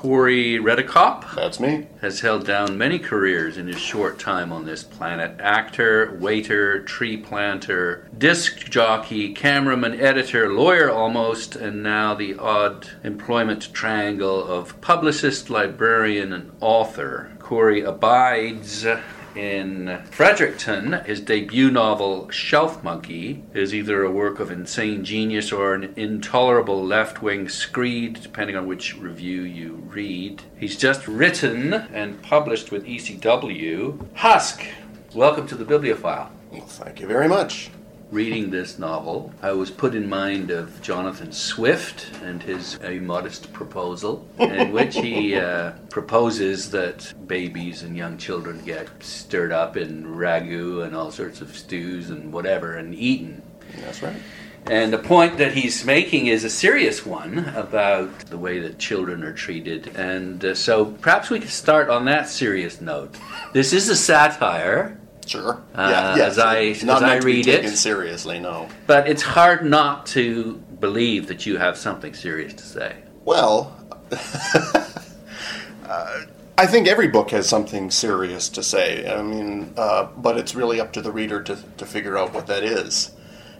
Corey Redekop That's me. has held down many careers in his short time on this planet actor, waiter, tree planter, disc jockey, cameraman, editor, lawyer almost, and now the odd employment triangle of publicist, librarian, and author. Corey abides in Fredericton, his debut novel, Shelf Monkey, is either a work of insane genius or an intolerable left wing screed, depending on which review you read. He's just written and published with ECW Husk. Welcome to the Biblio File. Well, thank you very much. Reading this novel, I was put in mind of Jonathan Swift and his A Modest Proposal, in which he uh, proposes that babies and young children get stirred up in ragu and all sorts of stews and whatever and eaten. That's right. And the point that he's making is a serious one about the way that children are treated. And uh, so perhaps we could start on that serious note. This is a satire, Sure. Uh, as I- It's not as I to be read it- seriously, no. but it's hard not to believe that you have something serious to say. Well, uh, I think every book has something serious to say. I mean, uh, but it's really up to the reader to, to figure out what that is.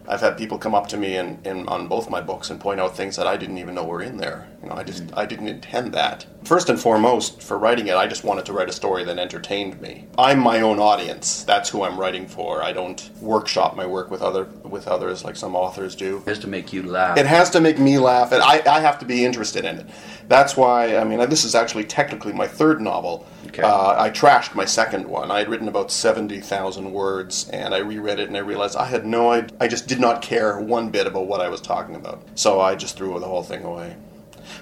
I've had people come up to me and, and on both my books and point out things that I didn't even know were in there. You know, I just I didn't intend that. First and foremost, for writing it, I just wanted to write a story that entertained me. I'm my own audience. That's who I'm writing for. I don't workshop my work with other with others like some authors do. Just to make you laugh. It has to make me laugh, and I, I have to be interested in it. That's why, I mean, this is actually technically my third novel. Okay. Uh, I trashed my second one. I had written about 70,000 words, and I reread it and I realized I had no idea. I just did not care one bit about what I was talking about. So I just threw the whole thing away.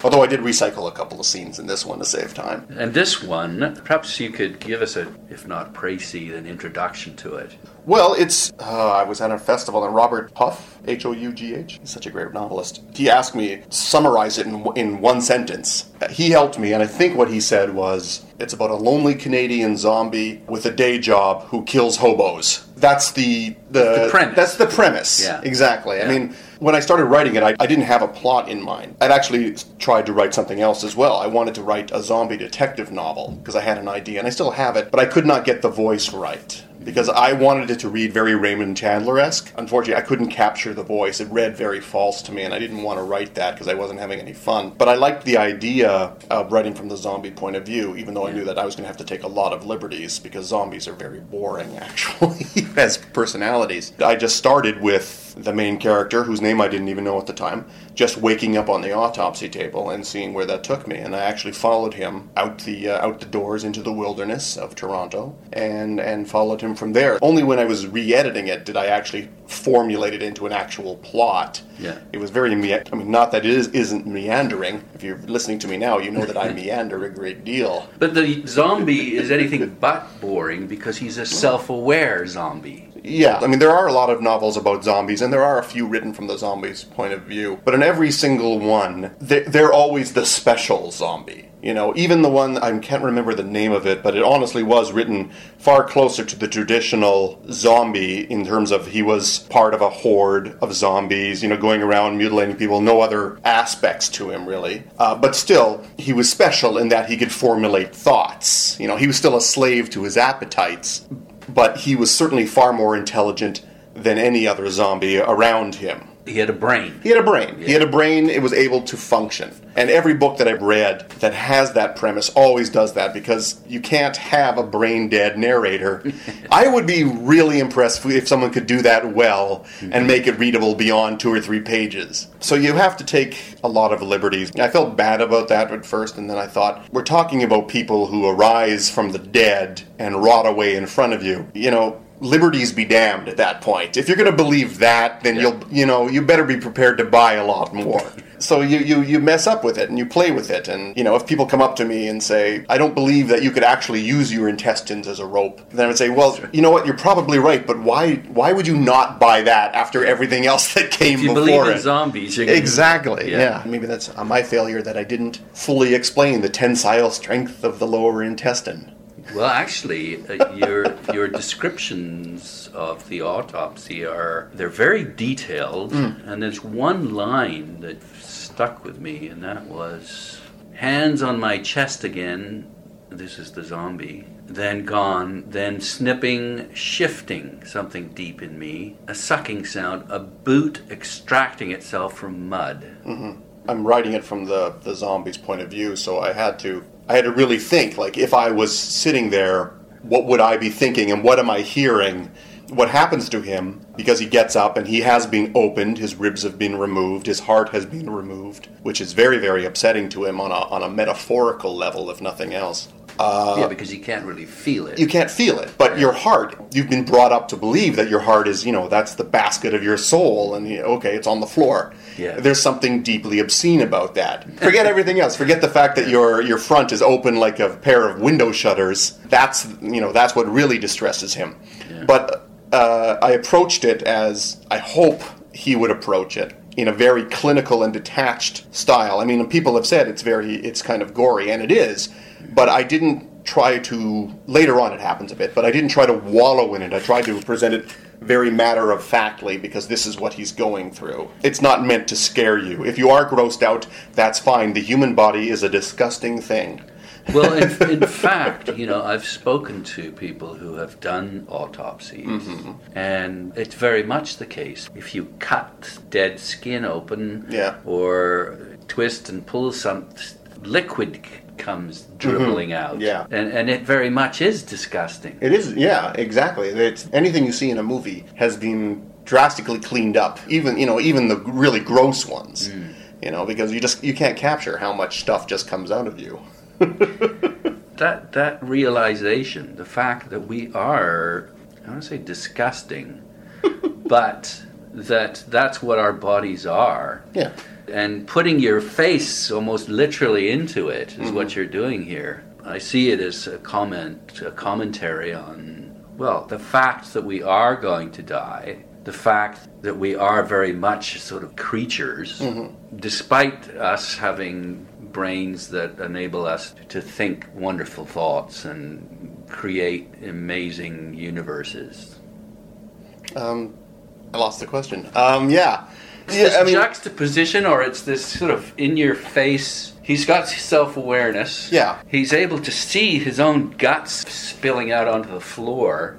Although I did recycle a couple of scenes in this one to save time. and this one, perhaps you could give us a, if not précis, an introduction to it. Well, it's. Uh, I was at a festival, and Robert Hough, H O U G H, he's such a great novelist. He asked me to summarize it in, in one sentence. He helped me, and I think what he said was it's about a lonely Canadian zombie with a day job who kills hobos. That's the the, The premise. That's the premise. Yeah. Exactly. Yeah. I mean, when I started writing it, I, I didn't have a plot in mind. I'd actually tried to write something else as well. I wanted to write a zombie detective novel because I had an idea, and I still have it, but I could not get the voice right because I wanted it to read very Raymond Chandler esque. Unfortunately, I couldn't capture the voice. It read very false to me, and I didn't want to write that because I wasn't having any fun. But I liked the idea of writing from the zombie point of view, even though I knew that I was going to have to take a lot of liberties because zombies are very boring, actually, as personalities. I just started with the main character, whose name I didn't even know at the time, just waking up on the autopsy table and seeing where that took me. And I actually followed him out the uh, out the doors into the wilderness of Toronto, and and followed him from there. Only when I was re-editing it did I actually formulate it into an actual plot. Yeah. It was very me. I mean, not that it is isn't meandering. If you're listening to me now, you know that I meander a great deal. But the zombie is anything but boring because he's a self aware zombie. Yeah, I mean, there are a lot of novels about zombies, and there are a few written from the zombies' point of view. But in every single one, they- they're always the special zombie. You know, even the one, I can't remember the name of it, but it honestly was written far closer to the traditional zombie in terms of he was part of a horde of zombies, you know, going around mutilating people, no other aspects to him, really. Uh, but still, he was special in that he could formulate thoughts. You know, he was still a slave to his appetites, but he was certainly far more intelligent than any other zombie around him. He had a brain. He had a brain. He had a brain. It was able to function. And every book that I've read that has that premise always does that because you can't have a brain dead narrator. I would be really impressed if someone could do that well and mm-hmm. make it readable beyond two or three pages. So you have to take a lot of liberties. I felt bad about that at first, and then I thought, we're talking about people who arise from the dead and rot away in front of you. You know, liberties be damned at that point. If you're going to believe that, then you'll, you know, you better be prepared to buy a lot more. So you, you, you mess up with it and you play with it. And, you know, if people come up to me and say, I don't believe that you could actually use your intestines as a rope, then I would say, well, you know what, you're probably right, but why, why would you not buy that after everything else that came If you before believe in zombies, Exactly. Yeah. Yeah. Maybe that's my failure that I didn't fully explain the tensile strength of the lower intestine. Well, actually, uh, your your descriptions of the autopsy are they're very detailed, and there's one line that stuck with me, and that was hands on my chest again. This is the zombie. Then gone, then snipping, shifting something deep in me. A sucking sound, a boot extracting itself from mud. I'm writing it from the, the zombie's point of view, so I had to I had to really think like if I was sitting there, what would I be thinking and what am I hearing? What happens to him because he gets up and he has been opened, his ribs have been removed, his heart has been removed, which is very very upsetting to him on a on a metaphorical level if nothing else. Yeah, because you can't really feel it. You can't feel it, but your heart, you've been brought up to believe that your heart is, you know, that's the basket of your soul, and you okay, it's on the floor. Yeah. There's something deeply obscene about that. Forget everything else. Forget the fact that your your front is open like a pair of window shutters. That's you know that's what really distresses him. But uh, I approached it as I hope he would approach it in a very clinical and detached style. I mean, people have said it's very it's kind of gory, and it is. But I didn't try to. Later on, it happens a bit, but I didn't try to wallow in it. I tried to present it very matter of factly because this is what he's going through. It's not meant to scare you. If you are grossed out, that's fine. The human body is a disgusting thing. Well, in, in fact, you know, I've spoken to people who have done autopsies, Mm-hmm. and it's very much the case. If you cut dead skin open, Yeah. or twist and pull some liquid comes dribbling out, Mm-hmm. Yeah. and and it very much is disgusting. It is, yeah, exactly. It's anything you see in a movie has been drastically cleaned up. Even you know, even the really gross ones. You know, because you just you can't capture how much stuff just comes out of you. that that realization, the fact that we are, I don't say disgusting, but that that's what our bodies are. Yeah. And putting your face almost literally into it is what mm-hmm. you're doing here. I see it as a comment, a commentary on, well, the fact that we are going to die, the fact that we are very much sort of creatures, mm-hmm. despite us having brains that enable us to think wonderful thoughts and create amazing universes. Um, I lost the question. Um, yeah. this Yeah, I mean, juxtaposition, or it's this sort of in your face. He's got self awareness. Yeah. He's able to see his own guts spilling out onto the floor.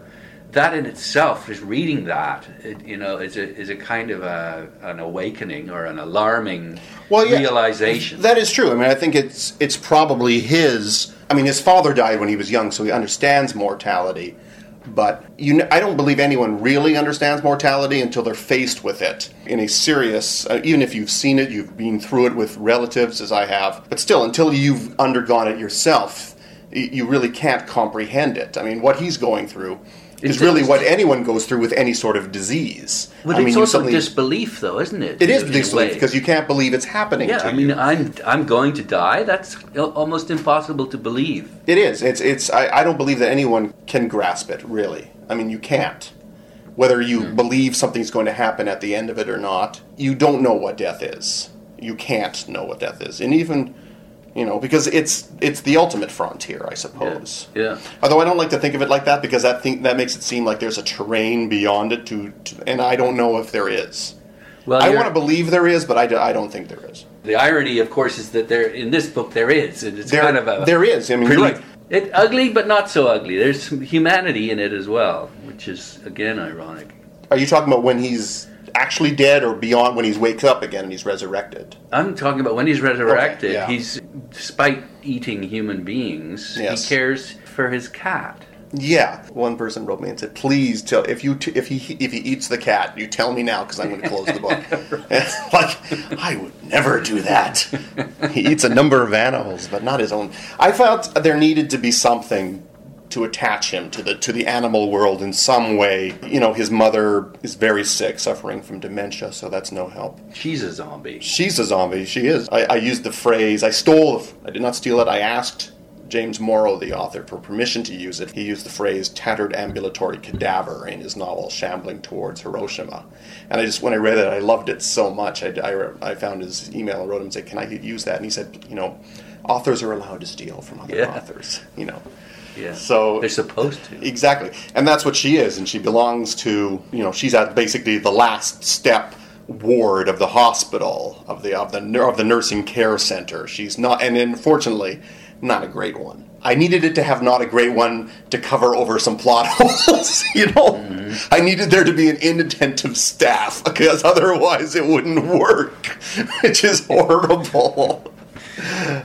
That in itself, just reading that, it, you know, is a, is a kind of a, an awakening or an alarming well, yeah, realization. That is true. I mean, I think it's it's probably his. I mean, his father died when he was young, so he understands mortality. But you, I don't believe anyone really understands mortality until they're faced with it in a serious. Uh, even if you've seen it, you've been through it with relatives, as I have. But still, until you've undergone it yourself, you really can't comprehend it. I mean, what he's going through is It's- really what anyone goes through with any sort of disease. but I mean, it's you also suddenly- disbelief, though, isn't it? It is disbelief because you can't believe it's happening Yeah, I mean, you. I'm I'm going to die. That's almost impossible to believe. It is. It's. It's. I, I don't believe that anyone can grasp it. Really. I mean, you can't. Whether you hmm. believe something's going to happen at the end of it or not, you don't know what death is. You can't know what death is, and even, you know, because it's it's the ultimate frontier, I suppose. Yeah. Although I don't like to think of it like that because that think that makes it seem like there's a terrain beyond it to, to and I don't know if there is. Well, I want to believe there is, but I, do, I don't think there is. The irony, of course, is that there in this book there is, and it's There, kind of a there is. I mean, pretty you're right. it ugly, but not so ugly. There's some humanity in it as well, which is again ironic. Are you talking about when he's actually dead or beyond when he wakes up again and he's resurrected? I'm talking about when he's resurrected. Okay, yeah. He's despite eating human beings, Yes. he cares for his cat. Yeah. One person wrote me and said, "Please tell if you t- if he if he eats the cat, you tell me now because I'm going to close the book." Like I would never do that. he eats a number of animals, but not his own. I felt there needed to be something to attach him to the to the animal world in some way. You know, his mother is very sick, suffering from dementia, so that's no help. She's a zombie. She's a zombie. She is. I, I used the phrase. I stole. I did not steal it. I asked James Morrow, the author, for permission to use it. He used the phrase "tattered ambulatory cadaver" in his novel "Shambling Towards Hiroshima," and I just when I read it, I loved it so much. I, I, I found his email and wrote him and said, "Can I use that?" And he said, "You know, authors are allowed to steal from other Yeah. authors. You know." Yeah. So they're supposed to. Exactly. And that's what she is. And she belongs to, you know, she's at basically the last step ward of the hospital of the of the of the nursing care center. She's not, and unfortunately, not a great one. I needed it to have not a great one to cover over some plot holes. You know, mm-hmm. I needed there to be an inattentive staff because otherwise it wouldn't work, which is horrible.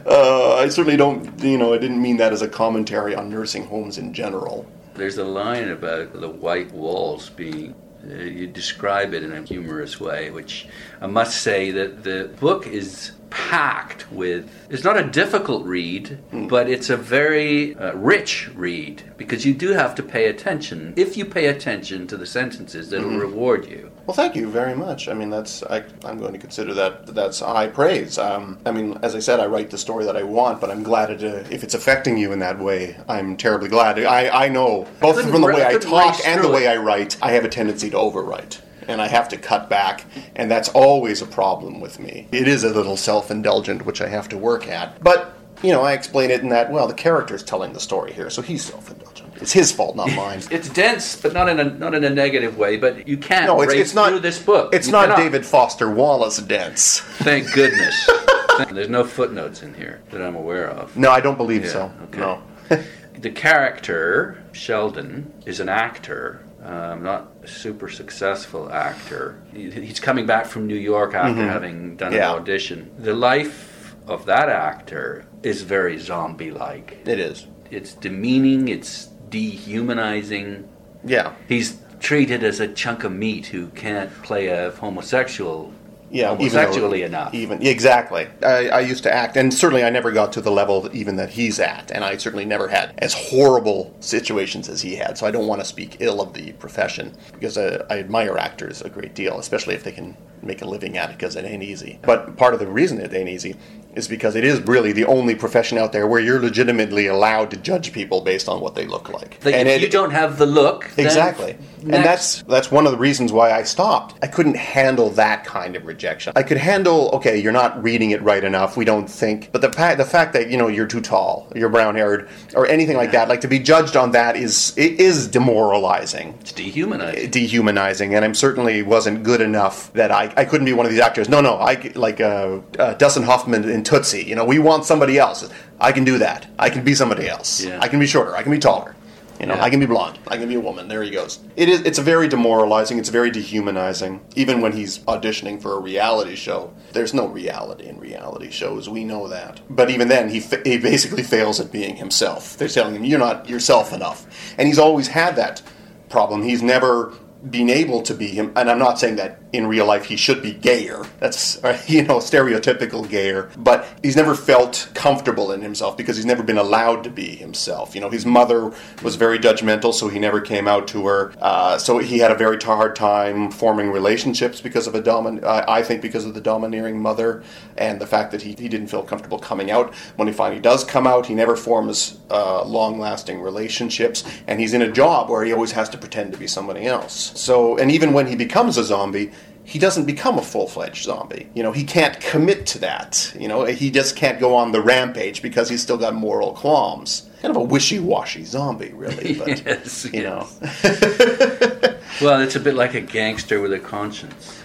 Uh, I certainly don't, you know, I didn't mean that as a commentary on nursing homes in general. There's a line about the white walls being. Uh, you describe it in a humorous way, which I must say that the book is packed with. It's not a difficult read, but it's a very uh, rich read because you do have to pay attention. If you pay attention to the sentences, it'll reward you. Well, thank you very much. I mean, that's I, I'm going to consider that that's high praise. Um, I mean, as I said, I write the story that I want, but I'm glad it, uh, if it's affecting you in that way. I'm terribly glad. I, I know both from the way I couldn't talk and the way it. I write, I have a tendency to overwrite, and I have to cut back, and that's always a problem with me. It is a little self-indulgent, which I have to work at, but. You know, I explain it in that, well, the character's telling the story here, so he's self indulgent. It's his fault, not mine. It's dense, but not in a not in a negative way. But you can't No, it's, it's not. through this book. It's You not cannot. David Foster Wallace dense. Thank goodness. There's no footnotes in here that I'm aware of. No, I don't believe Yeah, so. okay. No. The character, Sheldon, is an actor, um, not a super successful actor. He's coming back from New York after having done Mm-hmm. Yeah. an audition. The life of that actor is very zombie like. It is. It's demeaning, it's dehumanizing. Yeah. He's treated as a chunk of meat who can't play a homosexual Yeah. even though- enough. Even exactly. I, I used to act, and certainly I never got to the level that even that he's at, and I certainly never had as horrible situations as he had. So I don't want to speak ill of the profession because I, I admire actors a great deal, especially if they can make a living at it because it ain't easy. But part of the reason it ain't easy is because it is really the only profession out there where you're legitimately allowed to judge people based on what they look like. And if it- you don't have the look, then Exactly. And that's that's one of the reasons why I stopped. I couldn't handle that kind of rejection. I could handle okay, you're not reading it right enough. We don't think, but the fact the fact that you know you're too tall, you're brown haired, or anything like that, like to be judged on that is it is demoralizing it's dehumanizing. dehumanizing, and I'm certainly wasn't good enough that I, I couldn't be one of these actors. No, no, I like uh, uh, Dustin Hoffman in Tootsie. You know, we want somebody else. I can do that. I can be somebody else. Yeah. I can be shorter. I can be taller. You know, Yeah. I can be blonde. I can be a woman. There he goes. It is. It's a very demoralizing. It's very dehumanizing. Even when he's auditioning for a reality show, there's no reality in reality shows. We know that. But even then, he fa- he basically fails at being himself. They're telling him you're not yourself enough, and he's always had that problem. He's never been able to be him, and I'm not saying that in real life he should be gayer. That's you know stereotypical gayer, but he's never felt comfortable in himself because he's never been allowed to be himself. You know, his mother was very judgmental, so he never came out to her. Uh, so he had a very hard time forming relationships because of a domin. Uh, I think because of the domineering mother and the fact that he, he didn't feel comfortable coming out. When he finally does come out, he never forms uh, long-lasting relationships, and he's in a job where he always has to pretend to be somebody else. So, and even when he becomes a zombie, he doesn't become a full-fledged zombie. You know, he can't commit to that. You know, he just can't go on the rampage because he's still got moral qualms. Kind of a wishy-washy zombie, really. But Yes, you know, Well, it's a bit like a gangster with a conscience.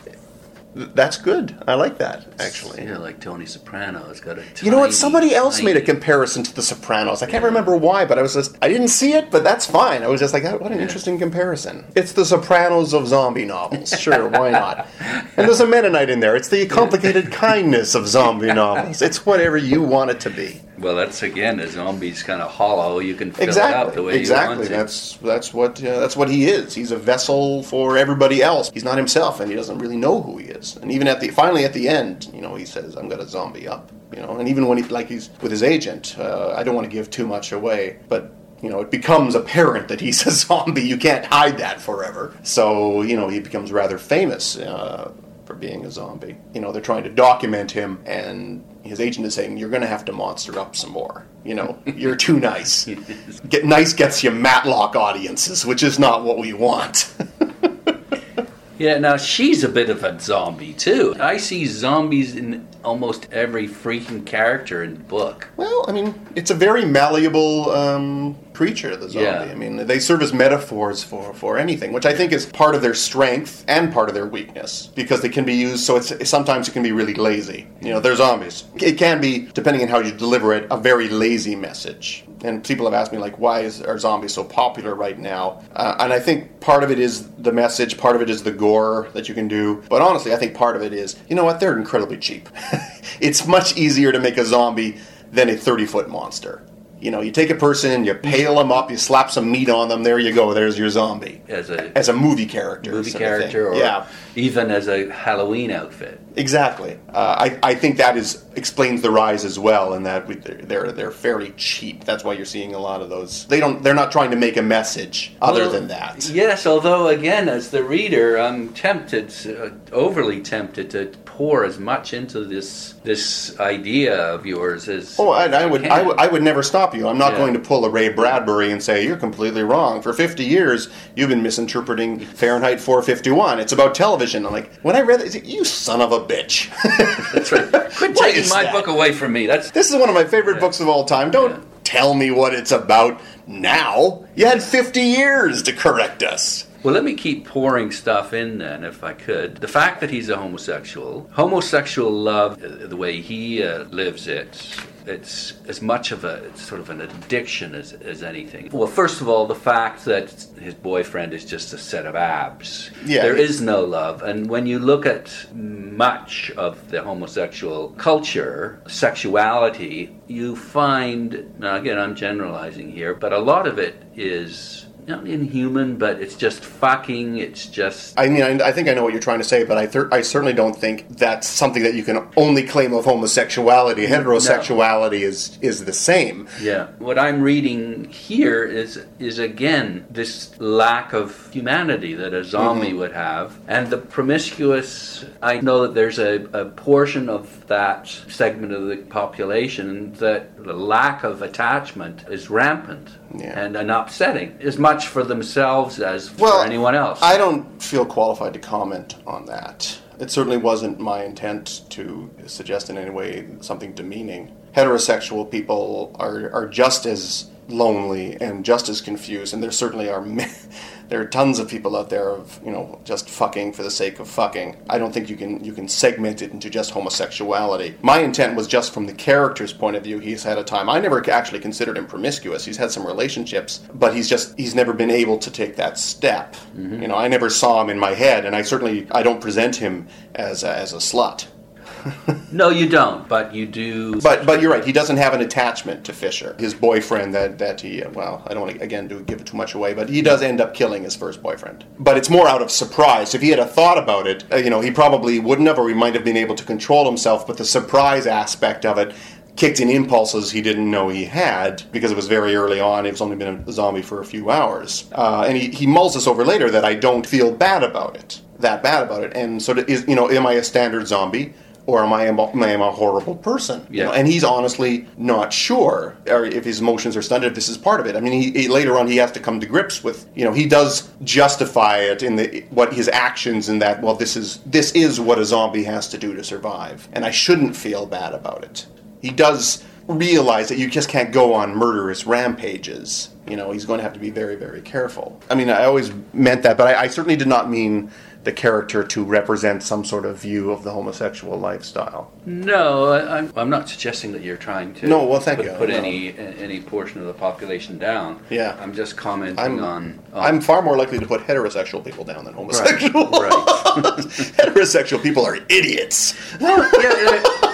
That's good. I like that actually. Yeah, like Tony Soprano has got a. You know what? tiny, Somebody else made a comparison to The Sopranos. I can't remember why, but I was just I didn't see it, but that's fine. I was just like, "Oh, what an interesting comparison. It's The Sopranos of zombie novels. Sure, why not? And there's a Mennonite in there. It's the complicated kindness of zombie novels. It's whatever you want it to be. Well, that's again, a zombie's kind of hollow. You can fill it Exactly. out the way exactly. you want to. That's that's what uh, that's what he is. He's a vessel for everybody else. He's not himself, and he doesn't really know who he is. And even at the finally at the end, you know, he says, "I'm going to zombie up." You know, and even when he like he's with his agent, uh, I don't want to give too much away, but. You know, it becomes apparent that he's a zombie. You can't hide that forever. So, you know, he becomes rather famous uh, being a zombie. You know, they're trying to document him, and his agent is saying, "You're going to have to monster up some more. You know, you're too nice. Get nice gets you Matlock audiences, which is not what we want." Yeah, now she's a bit of a zombie too. I see zombies in almost every freaking character in the book. Well, I mean, it's a very malleable um, creature, the zombie. Yeah. I mean, they serve as metaphors for, for anything, which I think is part of their strength and part of their weakness because they can be used. So it's sometimes it can be really lazy. You know, they're zombies. It can be, depending on how you deliver it, a very lazy message. And people have asked me like, why is are zombies so popular right now? Uh, and I think part of it is the message, part of it is the gore that you can do. But honestly, I think part of it is, you know what? They're incredibly cheap. it's much easier to make a zombie than a 30 foot monster. You know, you take a person, you pale them up, you slap some meat on them. There you go. There's your zombie As a as a movie character. movie sort of thing. character or yeah, even as a Halloween outfit. exactly. Uh, I, I think that is explains the rise as well, in that we, they're they're fairly cheap. That's why you're seeing a lot of those. They don't. They're not trying to make a message other Well, than that. Yes, although again, as the reader, I'm tempted, uh, overly tempted, to pour as much into this this idea of yours as. Oh, I, I would. I would, I would never stop you. I'm not Yeah. going to pull a Ray Bradbury and say you're completely wrong. For 50 years, you've been misinterpreting Fahrenheit 451. It's about television. I'm like, when I read it, you son of a bitch. That's right. Quit taking my that? book away from me. That's this is one of my favorite Yeah. books of all time. Don't Yeah. tell me what it's about now. You had 50 years to correct us. Well, let me keep pouring stuff in then, if I could. The fact that he's a homosexual, homosexual love, uh, the way he uh, lives it, it's as much of a sort of an addiction as, as anything. Well, first of all, the fact that his boyfriend is just a set of abs. Yeah. There is no love. And when you look at much of the homosexual culture, sexuality, you find, now again, I'm generalizing here, but a lot of it is not inhuman, but it's just fucking, it's just. I mean, I, I think I know what you're trying to say, but I, I certainly don't think that's something that you can only claim of homosexuality. Heterosexuality is is the same. Yeah. What I'm reading here is is again this lack of humanity that a zombie mm-hmm. would have, and the promiscuous. I know that there's a, a portion of that segment of the population that the lack of attachment is rampant Yeah. and, and upsetting, as much for themselves as Well, for anyone else. I don't feel qualified to comment on that. It certainly wasn't my intent to suggest in any way something demeaning. Heterosexual people are, are just as lonely and just as confused, and there certainly are there are tons of people out there of you know just fucking for the sake of fucking. I don't think you can you can segment it into just homosexuality. My intent was just from the character's point of view. He's had a time. I never actually considered him promiscuous. He's had some relationships, but he's just he's never been able to take that step. Mm-hmm. You know, I never saw him in my head, and I certainly I don't present him as a, as a slut. No, you don't, but you do. But but you're right. He doesn't have an attachment to Fisher, his boyfriend. That that he well, I don't want to again do give it too much away, but he does end up killing his first boyfriend. But it's more out of surprise. If he had a thought about it, uh, you know, he probably wouldn't have, or he might have been able to control himself. But the surprise aspect of it kicked in impulses he didn't know he had because it was very early on. He was only been a zombie for a few hours, uh, and he, he mulls this over later that I don't feel bad about it, that bad about it. And so is you know, am I a standard zombie? Or am I a, am I a horrible person? You Yeah. know, and he's honestly not sure or if his emotions are stunted, if this is part of it. I mean, he, he, later on he has to come to grips with, you know, he does justify it in the what his actions in that. Well, this is this is what a zombie has to do to survive, and I shouldn't feel bad about it. He does realize that you just can't go on murderous rampages. You know, he's going to have to be very, very careful. I mean, I always meant that, but I, I certainly did not mean the character to represent some sort of view of the homosexual lifestyle. No, I, I'm, I'm not suggesting that you're trying to. No, well, thank put, you. Put No. any any portion of the population down. Yeah. I'm just commenting I'm- on. on I'm far more likely to put heterosexual people down than homosexual. right. heterosexual people are idiots. well, yeah, uh,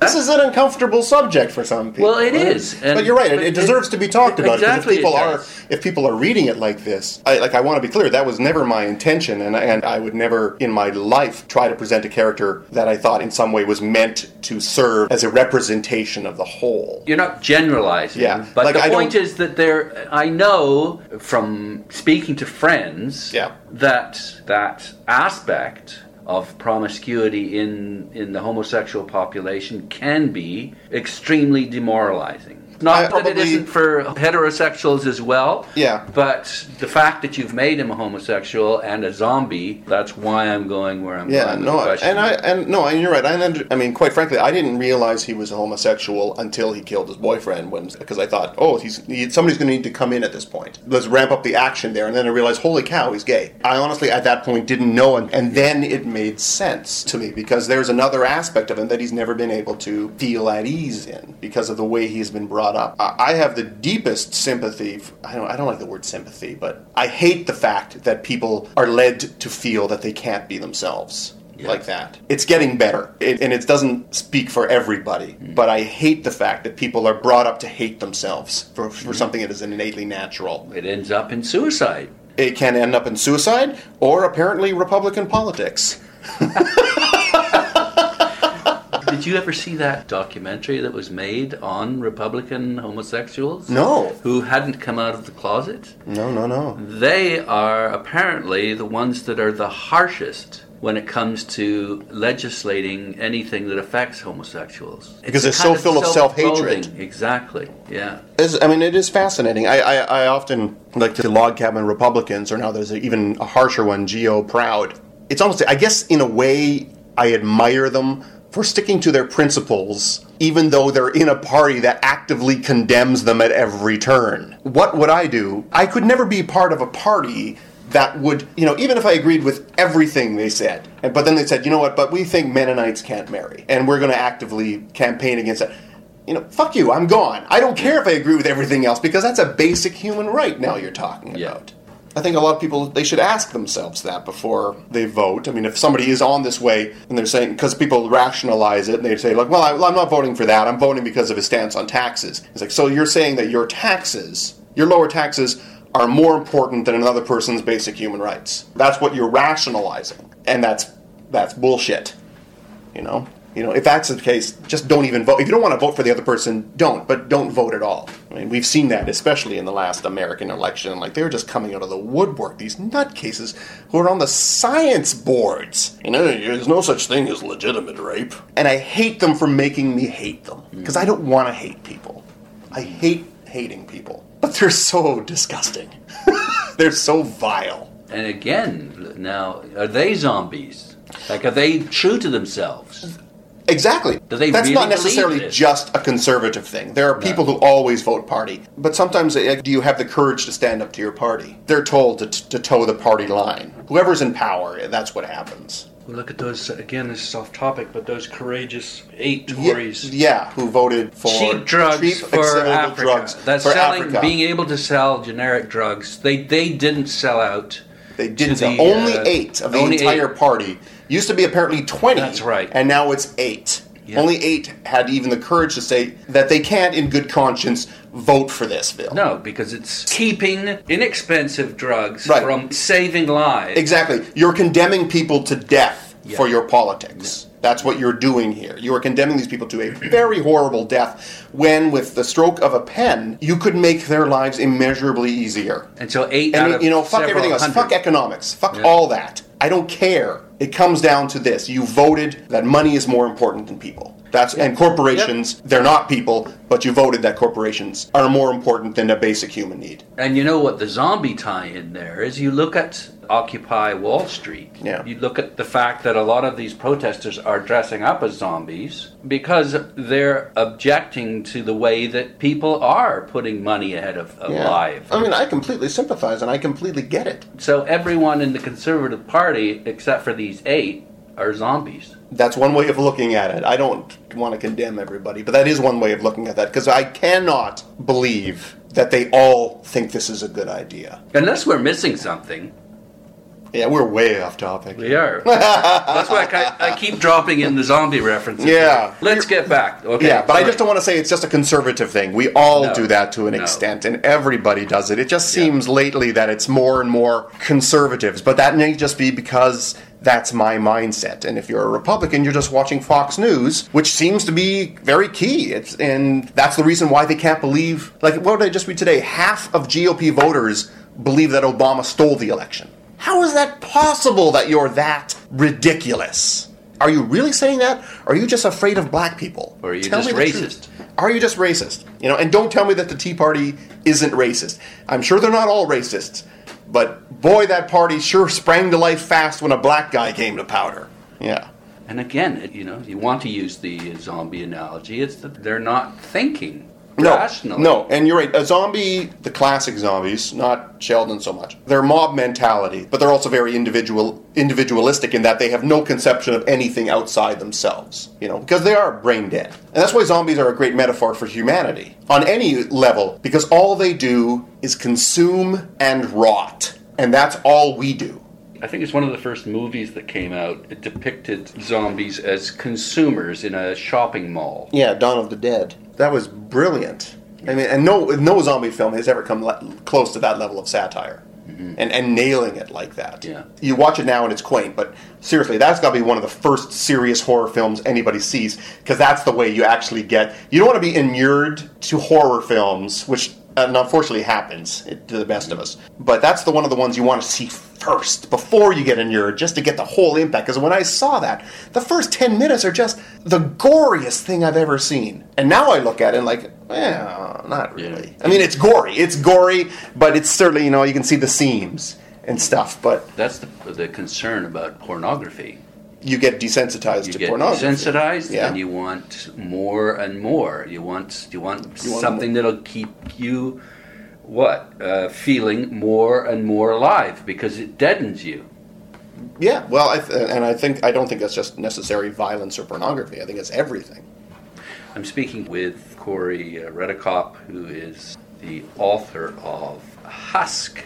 This is an uncomfortable subject for some people. Well, it is, and- but you're right. It, it it- deserves to be talked about. Exactly, If people it are, if people are reading it like this, I, like I want to be clear, that was never my intention, and and I would never in my life try to present a character that I thought in some way was meant to serve as a representation of the whole. you're not generalizing. Yeah, But like, the I point is that there. I know from speaking to friends. Yeah. That that aspect of promiscuity in in the homosexual population can be extremely demoralizing. Not I that it probably- isn't for heterosexuals as well. Yeah. But the fact that you've made him a homosexual and a zombie, that's why I'm going where I'm Yeah, going. with no, and I and no, and you're right. I, under, I mean, quite frankly, I didn't realize he was a homosexual until he killed his boyfriend. When because I thought, oh, he's he, somebody's going to need to come in at this point. Let's ramp up the action there, and then I realized, holy cow, he's gay. I honestly at that point didn't know, and, and then it made sense to me because there's another aspect of him that he's never been able to feel at ease in because of the way he's been brought up. I, I have the deepest sympathy. f- I don't I don't like the word sympathy, but I hate the fact that people are led to feel that they can't be themselves Yeah. like that. It's getting better, it, and it doesn't speak for everybody. Hmm. But I hate the fact that people are brought up to hate themselves for, for hmm. something that is innately natural. it ends up in suicide. It can end up in suicide or apparently Republican politics. Did you ever see that documentary that was made on Republican homosexuals? No. Who hadn't come out of the closet? No, no, no. They are apparently the ones that are the harshest when it comes to legislating anything that affects homosexuals. Because they're so full of self-hatred. Exactly. Yeah. It's- I mean, it is fascinating. I, I, I often like to log cabin Republicans, or now there's a, even a harsher one, GOProud. It's almost, I guess, in a way, I admire them for sticking to their principles, even though they're in a party that actively condemns them at every turn. What would I do? I could never be part of a party that would, you know, even if I agreed with everything they said, and, but then they said, you know what, but we think Mennonites can't marry, and we're going to actively campaign against that you know, fuck you, I'm gone. I don't care if I agree with everything else because that's a basic human right now you're talking Yeah. about. I think a lot of people they should ask themselves that before they vote. I mean, if somebody is on this way and they're saying because people rationalize it and they say like, well, I, I'm not voting for that. I'm voting because of his stance on taxes. It's like, so you're saying that your taxes, your lower taxes, are more important than another person's basic human rights. That's what you're rationalizing, and that's that's bullshit. You know, you know, if that's the case, just don't even vote. If you don't want to vote for the other person, don't. But don't vote at all. I mean, we've seen that, especially in the last American election. Like they're just coming out of the woodwork. These nutcases who are on the science boards. You know, there's no such thing as legitimate rape. And I hate them for making me hate them because I don't want to hate people. I hate hating people, but they're so disgusting. they're so vile. And again, now, are they zombies? Like, are they true to themselves? Exactly. Do they That's really not necessarily this? just a conservative thing. There are people who always vote party, but sometimes uh, do you have the courage to stand up to your party? They're told to, to toe the party line. Whoever's in power, that's what happens. Well, look at those, again, this is off topic, but those courageous eight Tories. Yeah, who voted for cheap drugs cheap, for Africa. drugs That's for selling, Africa. being able to sell generic drugs. They they didn't sell out. They didn't. the, only uh, eight of the entire eight. party. Used to be apparently twenty. That's right. And now it's eight. Yeah. Only eight had even the courage to say that they can't, in good conscience, vote for this bill. No, because it's keeping inexpensive drugs Right. from saving lives. Exactly. You're condemning people to death Yeah. for your politics. That's what you're doing here. You are condemning these people to a very horrible death when, with the stroke of a pen, you could make their lives immeasurably easier. And so eight And you know, fuck everything else. hundred. Fuck economics. Fuck Yeah. all that. I don't care. It comes down to this: you voted that money is more important than people. That's and corporations. They're not people, but you voted that corporations are more important than a basic human need. And you know what the zombie tie-in there is? You look at Occupy Wall Street. Yeah. You look at the fact that a lot of these protesters are dressing up as zombies because they're objecting to the way that people are putting money ahead of, of Yeah. life. I mean, I completely sympathize and I completely get it. So everyone in the Conservative Party, except for these eight, are zombies. That's one way of looking at it. I don't want to condemn everybody, but that is one way of looking at that because I cannot believe that they all think this is a good idea. Unless we're missing something. Yeah, we're way off topic. We are. That's why I, I keep dropping in the zombie references. Yeah. Let's get back. Okay. Yeah, but I just don't want to say it's just a conservative thing. We all No, do that to an no. extent, and everybody does it. It just Yeah. seems lately that it's more and more conservatives, but that may just be because that's my mindset. And if you're a Republican, you're just watching Fox News, which seems to be very key. It's, and that's the reason why they can't believe. Like, what did I just read today? Half of GOP voters believe that Obama stole the election. How is that possible that you're that ridiculous? Are you really saying that? Or are you just afraid of black people? Or are you Tell just racist? Are you just racist? You know, and don't tell me that the Tea Party isn't racist. I'm sure they're not all racists, but boy, that party sure sprang to life fast when a black guy came to powder. Yeah. And again, you know, you want to use the zombie analogy. It's that they're not thinking No, rationally. no, and you're right. A zombie, the classic zombies, not Sheldon so much. They're mob mentality, but they're also very individual, individualistic in that they have no conception of anything outside themselves. You know, because they are brain dead, and that's why zombies are a great metaphor for humanity on any level. Because all they do is consume and rot, and that's all we do. I think it's one of the first movies that came out. It depicted zombies as consumers in a shopping mall. Yeah, Dawn of the Dead. That was brilliant. I mean, and no, no zombie film has ever come le- close to that level of satire, mm-hmm. and and nailing it like that. Yeah. You watch it now and it's quaint, but seriously, that's got to be one of the first serious horror films anybody sees because that's the way you actually get. You don't want to be inured to horror films, which and unfortunately happens to the best of us. But that's the one of the ones you want to see first before you get in inured, just to get the whole impact. Because when I saw that, the first ten minutes are just the goriest thing I've ever seen. And now I look at it and like, eh, not really. Yeah. I mean, it's gory. It's gory, but it's certainly you know you can see the seams and stuff. But That's the, the concern about pornography. You get desensitized You to get pornography. desensitized, Yeah. and you want more and more. You want you want You want something that'll keep you what uh, feeling more and more alive because it deadens you. Yeah, well, I th- and I think I don't think that's just necessary violence or pornography. I think it's everything. I'm speaking with Corey uh, who is the author of Husk,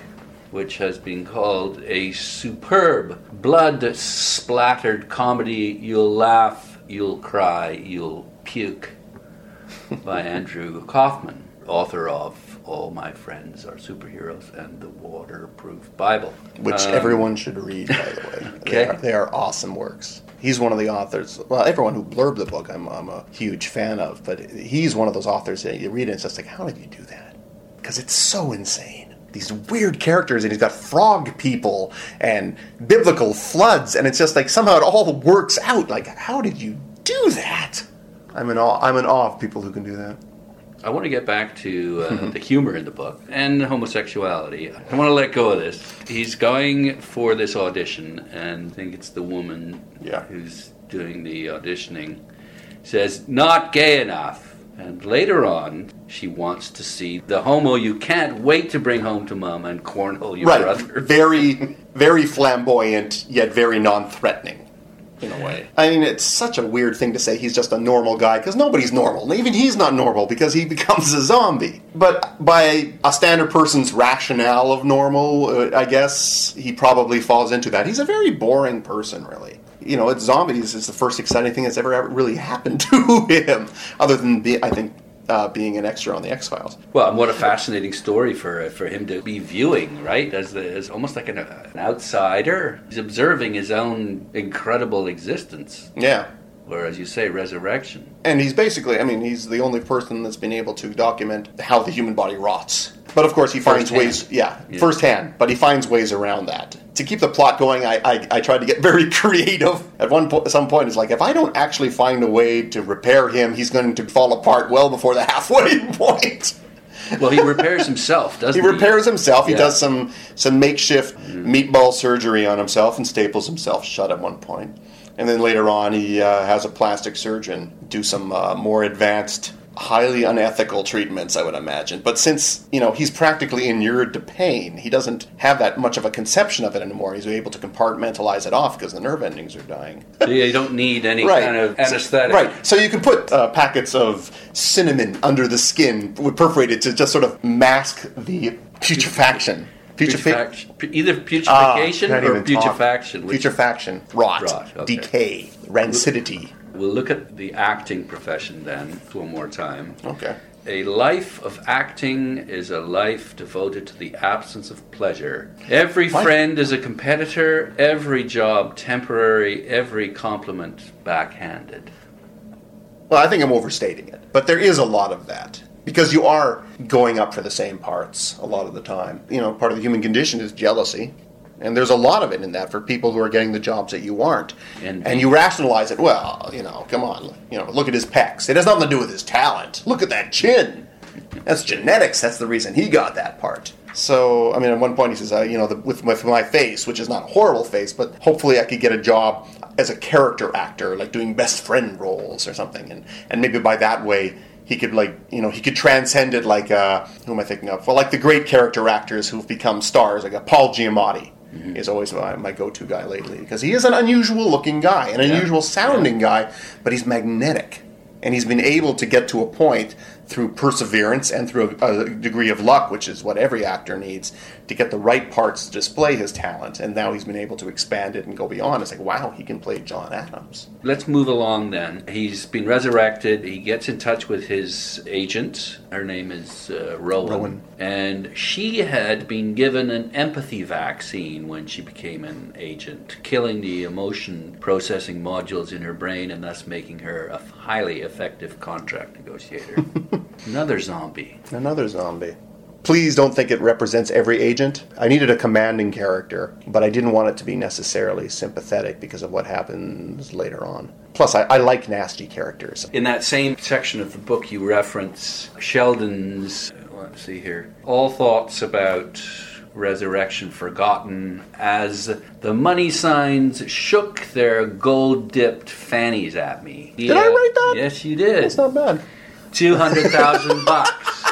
which has been called a superb, blood splattered comedy. You'll laugh, you'll cry, you'll puke, by Andrew Kaufman, author of All My Friends Are Superheroes and the Waterproof Bible. which Um, everyone should read, by the way. Okay. They are, they are awesome works. He's one of the authors. Well, everyone who blurbed the book, I'm, I'm a huge fan of, but he's one of those authors that you read it and it's just like, how did you do that? Because it's so insane. These weird characters, and he's got frog people and biblical floods, and it's just like somehow it all works out. Like, how did you do that? I'm in awe. I'm in awe of people who can do that. I want to get back to uh, the humor in the book and homosexuality. I want to let go of this. He's going for this audition, and I think it's the woman Yeah. who's doing the auditioning says, Not gay enough. And later on, she wants to see the homo you can't wait to bring home to mom and cornhole your right. brother. Very, very flamboyant, yet very non-threatening. In a way. I mean, it's such a weird thing to say he's just a normal guy, because nobody's normal. Even he's not normal, because he becomes a zombie. But by a standard person's rationale of normal, uh, I guess he probably falls into that. He's a very boring person, really. You know, it's zombies is the first exciting thing that's ever, ever really happened to him, other than, be, I think, uh, being an extra on the X-Files. Well, and what a fascinating story for for him to be viewing, right? As the, as almost like an, an outsider, he's observing his own incredible existence, Yeah. Or as you say, resurrection. And he's basically, I mean, he's the only person that's been able to document how the human body rots. But of course, he finds Firsthand. ways, yeah, Yeah. firsthand, but he finds ways around that. To keep the plot going, I, I, I tried to get very creative. At one po- some point, it's like, if I don't actually find a way to repair him, he's going to fall apart well before the halfway point. Well, he repairs himself, doesn't He he? repairs himself. He Yeah. does some some makeshift mm. meatball surgery on himself and staples himself shut at one point. And then later on, he uh, has a plastic surgeon do some uh, more advanced, highly unethical treatments. I would imagine. But since you know he's practically inured to pain, he doesn't have that much of a conception of it anymore. He's able to compartmentalize it off because the nerve endings are dying. So you don't need any kind of anesthetic. Right. So you can put uh, packets of cinnamon under the skin, perforated to just sort of mask the putrefaction. Putrefa- Putrefaction. Either Ah, putrefaction or putrefaction. Putrefaction, rot, Rot, okay. decay, rancidity. We'll look at the acting profession then one more time. Okay. A life of acting is a life devoted to the absence of pleasure. Every What? friend is a competitor, every job temporary, every compliment backhanded. Well, I think I'm overstating it, but there is a lot of that because you are going up for the same parts a lot of the time. You know, part of the human condition is jealousy, And there's a lot of it in that for people who are getting the jobs that you aren't. And- And, you rationalize it, well, you know, come on, you know, look at his pecs. It has nothing to do with his talent. Look at that chin. That's genetics. That's the reason he got that part. So, I mean, at one point he says, uh, you know, the, with, with my face, which is not a horrible face, but hopefully I could get a job as a character actor, like doing best friend roles or something. And, and maybe by that way, he could like you know he could transcend it like uh, who am I thinking of? Well, like the great character actors who've become stars, like uh, Paul Giamatti is always my, my go-to guy lately because he is an unusual looking guy, an unusual sounding guy, but he's magnetic, and he's been able to get to a point through perseverance and through a, a degree of luck, which is what every actor needs, to get the right parts to display his talent. And now he's been able to expand it and go beyond. It's like, wow, he can play John Adams. Let's move along then. He's been resurrected. He gets in touch with his agent. Her name is uh, Rowan. Rowan. And she had been given an empathy vaccine when she became an agent, killing the emotion processing modules in her brain and thus making her a highly effective contract negotiator. Another zombie. Another zombie. Please don't think it represents every agent. I needed a commanding character, but I didn't want it to be necessarily sympathetic because of what happens later on. Plus, I, I like nasty characters. In that same section of the book, you reference Sheldon's, uh, let's see here, all thoughts about resurrection forgotten as the money signs shook their gold dipped fannies at me. Did I write that? Yes, you did. It's not bad. 200,000 bucks.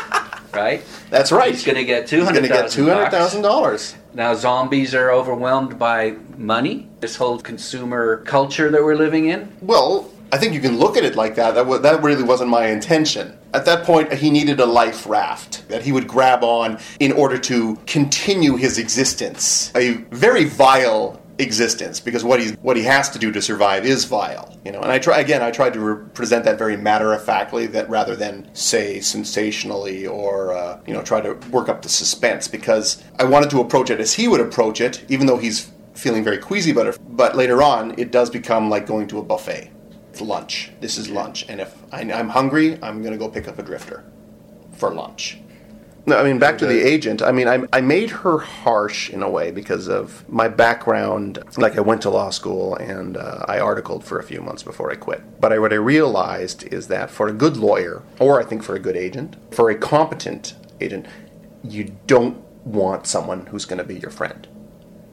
Right? That's right. He's going to get He's going to get 200,000 $200,000. Now, zombies are overwhelmed by money. This whole consumer culture that we're living in. Well, I think you can look at it like that. That, wa- that really wasn't my intention. At that point, he needed a life raft that he would grab on in order to continue his existence. A very vile existence, because what he's what he has to do to survive is vile. You know, and I try again. I tried to re- present that very matter of factly, that rather than say sensationally or uh, you know try to work up the suspense, because I wanted to approach it as he would approach it, even though he's feeling very queasy about it. But later on, it does become like going to a buffet. It's lunch. This is lunch, and if I, I'm hungry, I'm going to go pick up a drifter for lunch. No, I mean back to the agent. I mean, I, I made her harsh in a way because of my background. Like I went to law school and uh, I articled for a few months before I quit. But I, what I realized is that for a good lawyer, or I think for a good agent, for a competent agent, you don't want someone who's going to be your friend.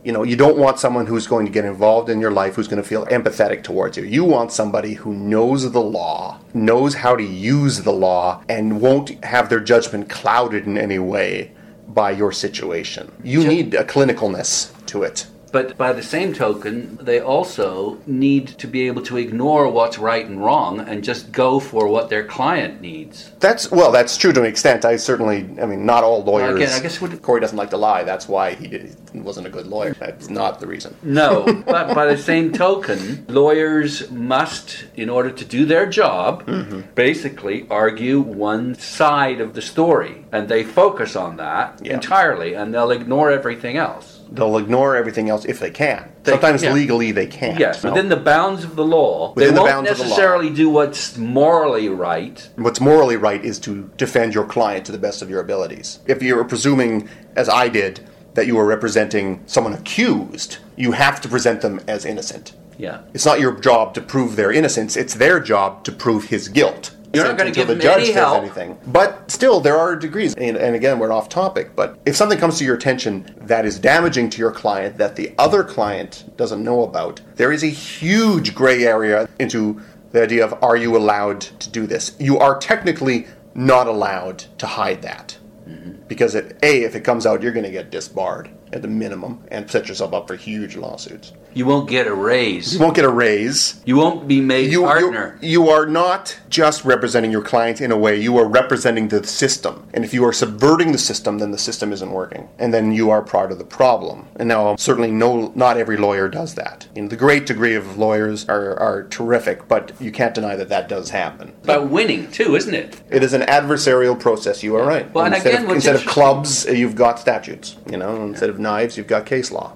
You know, you don't want someone who's going to get involved in your life who's going to feel empathetic towards you. You want somebody who knows the law, knows how to use the law, and won't have their judgment clouded in any way by your situation. You need a clinicalness to it. But by the same token, they also need to be able to ignore what's right and wrong and just go for what their client needs. That's well, that's true to an extent. I certainly, I mean, not all lawyers. again, I guess what- Corey doesn't like to lie. That's why he, did, he wasn't a good lawyer. That's not the reason. No, but by the same token, lawyers must, in order to do their job, mm-hmm. basically argue one side of the story. And they focus on that Yeah. entirely and they'll ignore everything else. They'll ignore everything else if they can. They- Sometimes yeah. legally they can't. Yes, No. within the bounds of the law. Within they the won't of the necessarily do what's morally right. What's morally right is to defend your client to the best of your abilities. If you're presuming, as I did, that you are representing someone accused, you have to present them as innocent. Yeah. It's not your job to prove their innocence, it's their job to prove his guilt. You're not gonna Until give the judge any help. anything. But still, there are degrees. And, and again, we're off topic. But if something comes to your attention that is damaging to your client that the other client doesn't know about, there is a huge gray area into the idea of are you allowed to do this? You are technically not allowed to hide that. Mm-hmm. Because it, A, if it comes out, you're going to get disbarred at the minimum and set yourself up for huge lawsuits. You won't get a raise. You won't get a raise. You won't be made You, partner. you, you are not just representing your client in a way, you are representing the system. And if you are subverting the system, then the system isn't working. And then you are part of the problem. And now, certainly, no, not every lawyer does that. You know, the great degree of lawyers are, are terrific, but you can't deny that that does happen. about winning too, isn't it? It is an adversarial process. You are right. Well, and instead again, of, instead of clubs, you've got statutes. You know, instead of knives, you've got case law.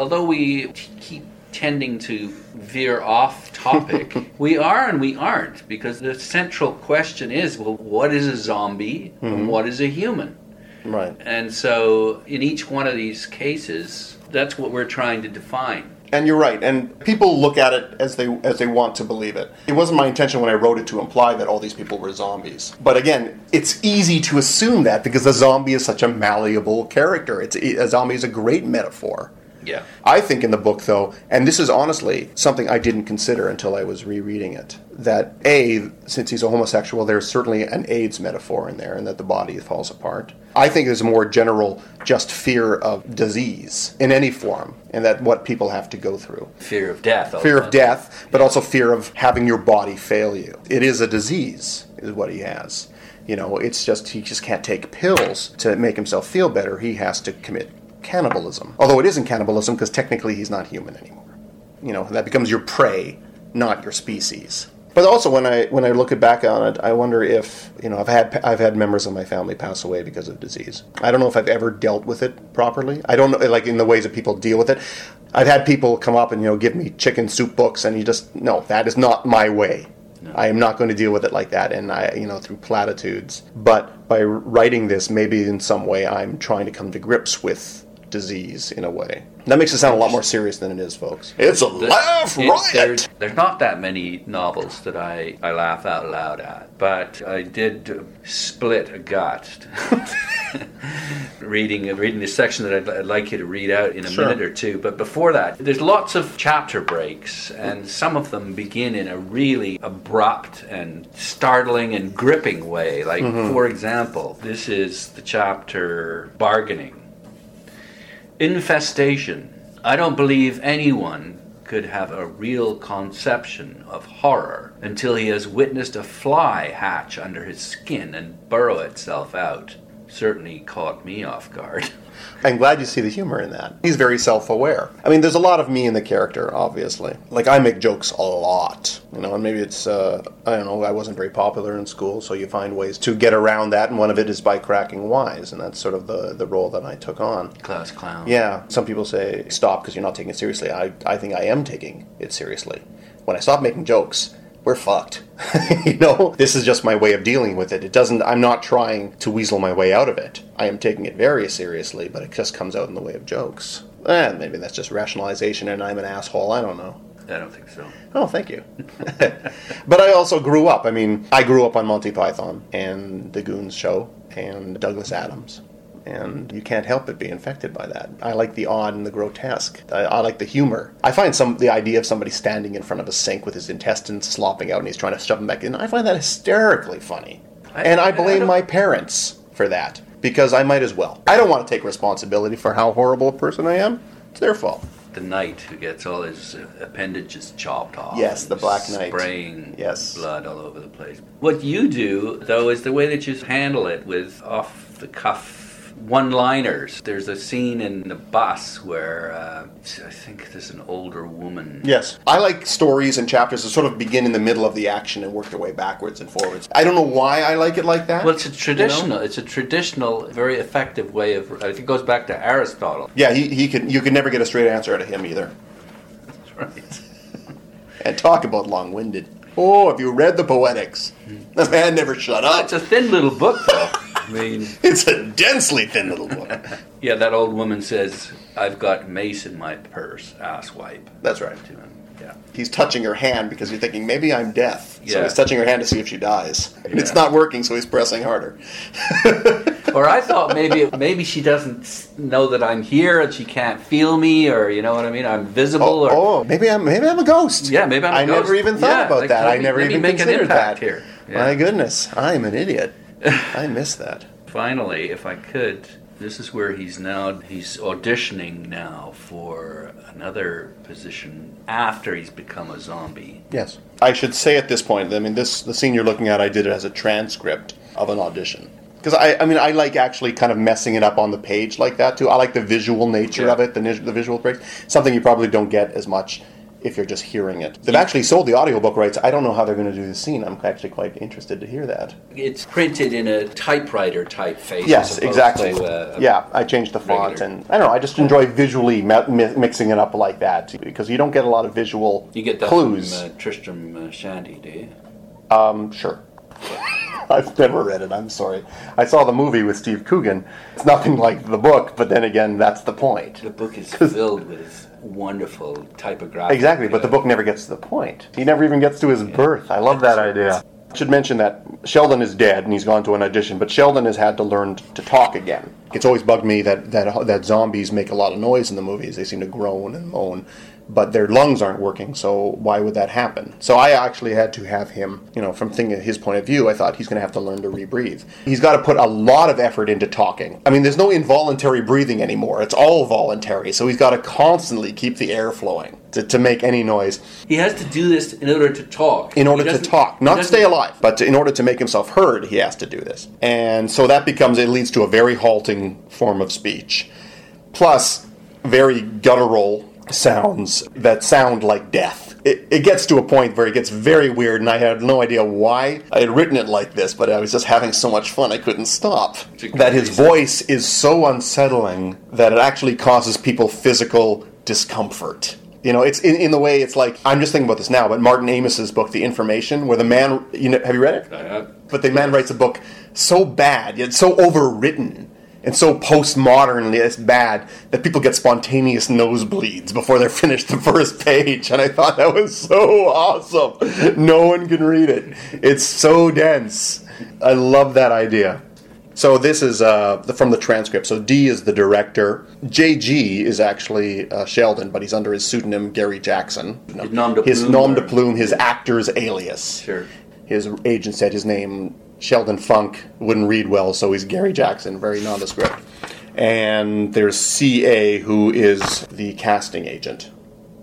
Although we t- keep tending to veer off topic, we are and we aren't because the central question is, well, what is a zombie Mm-hmm. and what is a human? Right. And so, in each one of these cases, that's what we're trying to define. And you're right. And people look at it as they as they want to believe it. It wasn't my intention when I wrote it to imply that all these people were zombies. But again, it's easy to assume that because a zombie is such a malleable character. It's a zombie is a great metaphor. Yeah. I think in the book, though, and this is honestly something I didn't consider until I was rereading it, that A, since he's a homosexual, there's certainly an AIDS metaphor in there and that the body falls apart. I think there's a more general just fear of disease in any form and that what people have to go through. Fear of death. Fear of death, but also fear of having your body fail you. It is a disease, is what he has. You know, it's just he just can't take pills to make himself feel better. He has to commit cannibalism. Although it isn't cannibalism because technically he's not human anymore. You know, that becomes your prey, not your species. But also, when I when I look back on it, I wonder if you know I've had I've had members of my family pass away because of disease. I don't know if I've ever dealt with it properly. I don't know like in the ways that people deal with it. I've had people come up and you know give me chicken soup books, and you just no, that is not my way. I am not going to deal with it like that, and I you know through platitudes. But by writing this, maybe in some way I'm trying to come to grips with disease in a way. That makes it sound a lot more serious than it is, folks. It's a laugh It- riot. There's, there's not that many novels that I, I laugh out loud at, but I did split a gut reading reading the section that I'd, I'd like you to read out in a Sure. minute or two. But before that, there's lots of chapter breaks, and some of them begin in a really abrupt and startling and gripping way. Like, Mm-hmm. for example, this is the chapter Bargaining. Infestation. I don't believe anyone could have a real conception of horror until he has witnessed a fly hatch under his skin and burrow itself out. Certainly caught me off guard. I'm glad you see the humor in that. He's very self-aware. I mean, there's a lot of me in the character, obviously. Like I make jokes a lot, you know, and maybe it's uh, I don't know. I wasn't very popular in school, so you find ways to get around that, and one of it is by cracking wise, and that's sort of the the role that I took on. Class clown. Yeah, some people say stop because you're not taking it seriously. I I think I am taking it seriously. When I stop making jokes, we're fucked. you know, this is just my way of dealing with it. It doesn't. I'm not trying to weasel my way out of it. I am taking it very seriously, but it just comes out in the way of jokes. And maybe that's just rationalization, and I'm an asshole. I don't know. I don't think so. Oh, thank you. but I also grew up. I mean, I grew up on Monty Python and The Goons Show and Douglas Adams. And you can't help but be infected by that. I like the odd and the grotesque. I, I like the humor. I find some the idea of somebody standing in front of a sink with his intestines slopping out and he's trying to shove them back in. I find that hysterically funny. I- and I I blame don't- my parents for that because I might as well. I don't want to take responsibility for how horrible a person I am. It's their fault. The knight who gets all his uh, appendages chopped off. Yes, the Black Knight. Spraying Yes. blood all over the place. What you do, though, is the way that you handle it with off the cuff one liners. There's a scene in the bus where uh, I think there's an older woman. Yes. I like stories and chapters that sort of begin in the middle of the action and work their way backwards and forwards. I don't know why I like it like that. Well, it's a traditional. It's a traditional, very effective way of. I think it goes back to Aristotle. Yeah, he, he could you could never get a straight answer out of him either. That's right. And talk about long winded. Oh, have you read the poetics? The man never shut up. It's a thin little book, though. Mean, It's a densely thin little book. yeah, that old woman says, "I've got mace in my purse." Asswipe That's right. to him. Yeah. He's touching her hand because you're thinking maybe I'm deaf. So he's touching her hand to see if she dies. And it's not working, so he's pressing harder. Or I thought maybe maybe she doesn't know that I'm here and she can't feel me, or you know what I mean. I'm visible, Oh, or oh, maybe I'm maybe I'm a ghost. Yeah, maybe I'm a I ghost. I never even thought Yeah, about like, that. let I never even considered that. here. Yeah. My goodness, I'm an idiot. I missed that. finally, if I could, this is where he's now he's auditioning now for another position after he's become a zombie. Yes. I should say at this point, I mean, this the scene you're looking at, I did it as a transcript of an audition. Because I, I mean, I like actually kind of messing it up on the page like that too. I like the visual nature Yeah. of it, the, the visual breaks. Something you probably don't get as much if you're just hearing it. They've actually sold the audiobook rights. I don't know how they're going to do the scene. I'm actually quite interested to hear that. It's printed in a typewriter typeface. Yes, exactly. To, uh, yeah, I changed the font, regular. and I don't know. I just enjoy visually mi- mi- mixing it up like that because you don't get a lot of visual You get that clues. from uh, Tristram uh, Shandy, do you? Um, sure. I've never read it. I'm sorry. I saw the movie with Steve Coogan. It's nothing like the book, but then again, that's the point. The book is filled with wonderful typographic. Exactly, but the uh, book never gets to the point. He never even gets to his birth. I love that idea. I should mention that Sheldon is dead and he's gone to an audition, but Sheldon has had to learn to talk again. It's always bugged me that, that, that zombies make a lot of noise in the movies. They seem to groan and moan but their lungs aren't working, so why would that happen? So I actually had to have him, you know, from thinking his point of view, I thought he's going to have to learn to rebreathe. He's got to put a lot of effort into talking. I mean, there's no involuntary breathing anymore, it's all voluntary, so he's got to constantly keep the air flowing. To, to make any noise. He has to do this in order to talk. In order to talk, not stay alive, but to, in order to make himself heard, he has to do this. And so that becomes, it leads to a very halting form of speech. Plus, very guttural sounds that sound like death. It, it, gets to a point where it gets very weird, and I had no idea why I had written it like this, but I was just having so much fun I couldn't stop. That his voice is so unsettling that it actually causes people physical discomfort. You know, it's in, in the way it's like I'm just thinking about this now, but Martin Amis's book, The Information, where the man, you know, have you read it? I have. But the man writes a book so bad, yet so overwritten and so postmodern it's bad that people get spontaneous nosebleeds before they're finished the first page and i thought that was so awesome. No one can read it. It's so dense. I love that idea. So this is uh, from the transcript. So d is the director. Jg is actually uh, sheldon but he's under his pseudonym gary jackson. His nom de plume, his, nom de plume, his actor's alias. Sure. His agent said his name Sheldon Funk wouldn't read well, so he's Gary Jackson, very nondescript. And there's CA, who is the casting agent.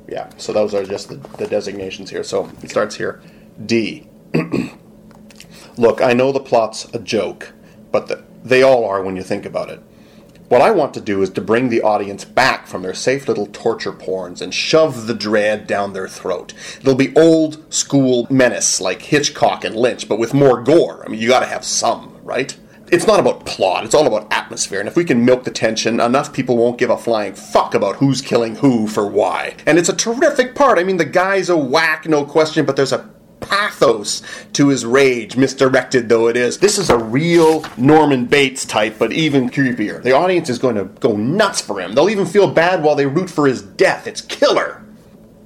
Yeah, so those are just the, the designations here. So it starts here. D. Look, I know the plot's a joke, but the, they all are when you think about it. What I want to do is to bring the audience back from their safe little torture porns and shove the dread down their throat. It'll be old school menace like Hitchcock and Lynch, but with more gore. I mean, you gotta have some, right? It's not about plot, it's all about atmosphere, and if we can milk the tension, enough people won't give a flying fuck about who's killing who for why. And it's a terrific part. I mean, the guy's a whack, no question, but there's a pathos to his rage, misdirected though it is. This is a real Norman Bates type, but even creepier. The audience is going to go nuts for him. They'll even feel bad while they root for his death. It's killer.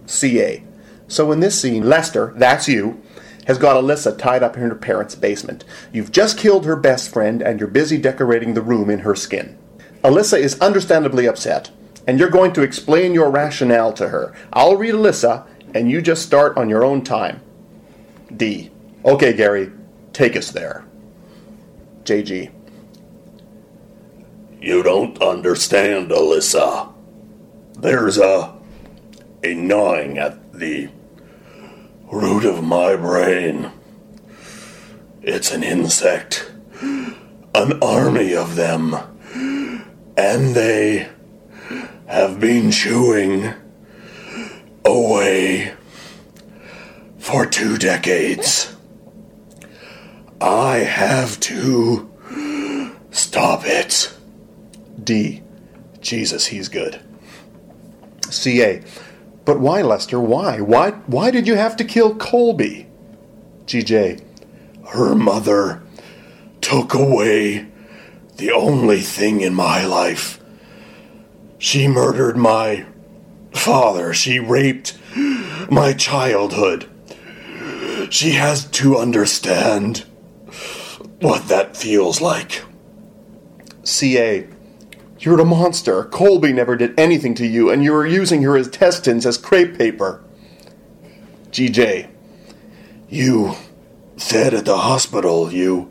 CA. So in this scene, Lester, that's you, has got Alyssa tied up in her parents' basement. You've just killed her best friend, and you're busy decorating the room in her skin. Alyssa is understandably upset, and you're going to explain your rationale to her. I'll read Alyssa, and you just start on your own time. D. Okay, Gary, take us there. JG. You don't understand, Alyssa. There's a. a gnawing at the root of my brain. It's an insect. An army of them. And they have been chewing away for two decades. I have to stop it. D. Jesus, he's good. CA. But why, Lester? Why? Why why did you have to kill Colby? GJ. Her mother took away the only thing in my life. She murdered my father. She raped my childhood. She has to understand what that feels like. CA, you're a monster. Colby never did anything to you, and you are using her intestines as crepe paper. GJ, you said at the hospital you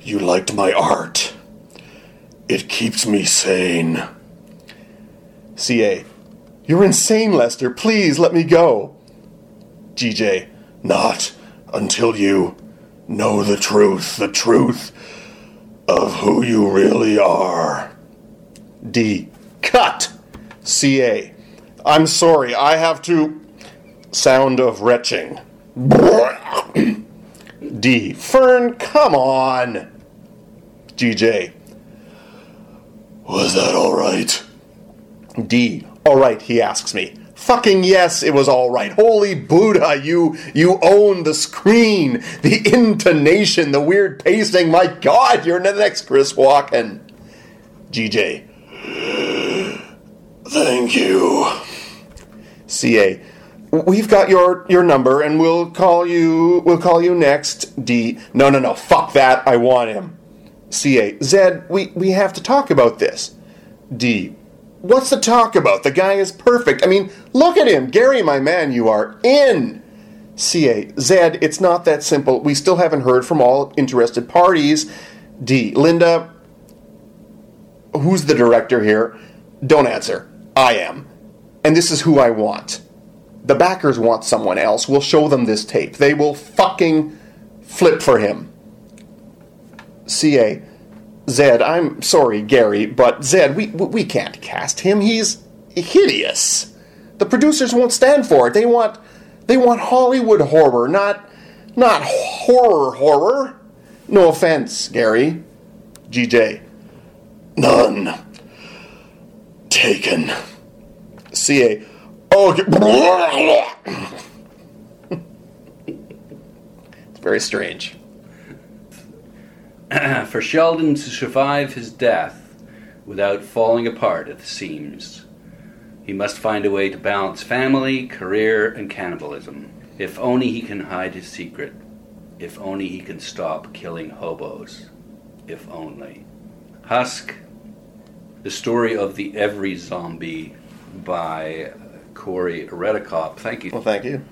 you liked my art. It keeps me sane. CA, you're insane, Lester. Please let me go. GJ, not until you know the truth, the truth of who you really are. D. Cut! CA. I'm sorry, I have to. Sound of retching. D. Fern, come on! GJ. Was that alright? D. Alright, he asks me. Fucking yes, it was all right. Holy Buddha, you you own the screen, the intonation, the weird pacing. My God, you're the next Chris Walken. GJ. Thank you. CA. We've got your your number and we'll call you we'll call you next. D. No, no, no. Fuck that. I want him. CA. Zed, we we have to talk about this. D. What's the talk about? The guy is perfect. I mean, look at him. Gary, my man, you are in. CA. Zed, it's not that simple. We still haven't heard from all interested parties. D. Linda, who's the director here? Don't answer. I am. And this is who I want. The backers want someone else. We'll show them this tape. They will fucking flip for him. CA. Zed, I'm sorry, Gary, but Zed, we, we can't cast him. He's hideous. The producers won't stand for it. They want they want Hollywood horror, not not horror horror. No offense, Gary. GJ. None. Taken. CA. Oh, it's very strange. For Sheldon to survive his death without falling apart at the seams, he must find a way to balance family, career, and cannibalism. If only he can hide his secret. If only he can stop killing hobos. If only. Husk, the story of the Every Zombie by Corey Redekop. Thank you. Well, thank you.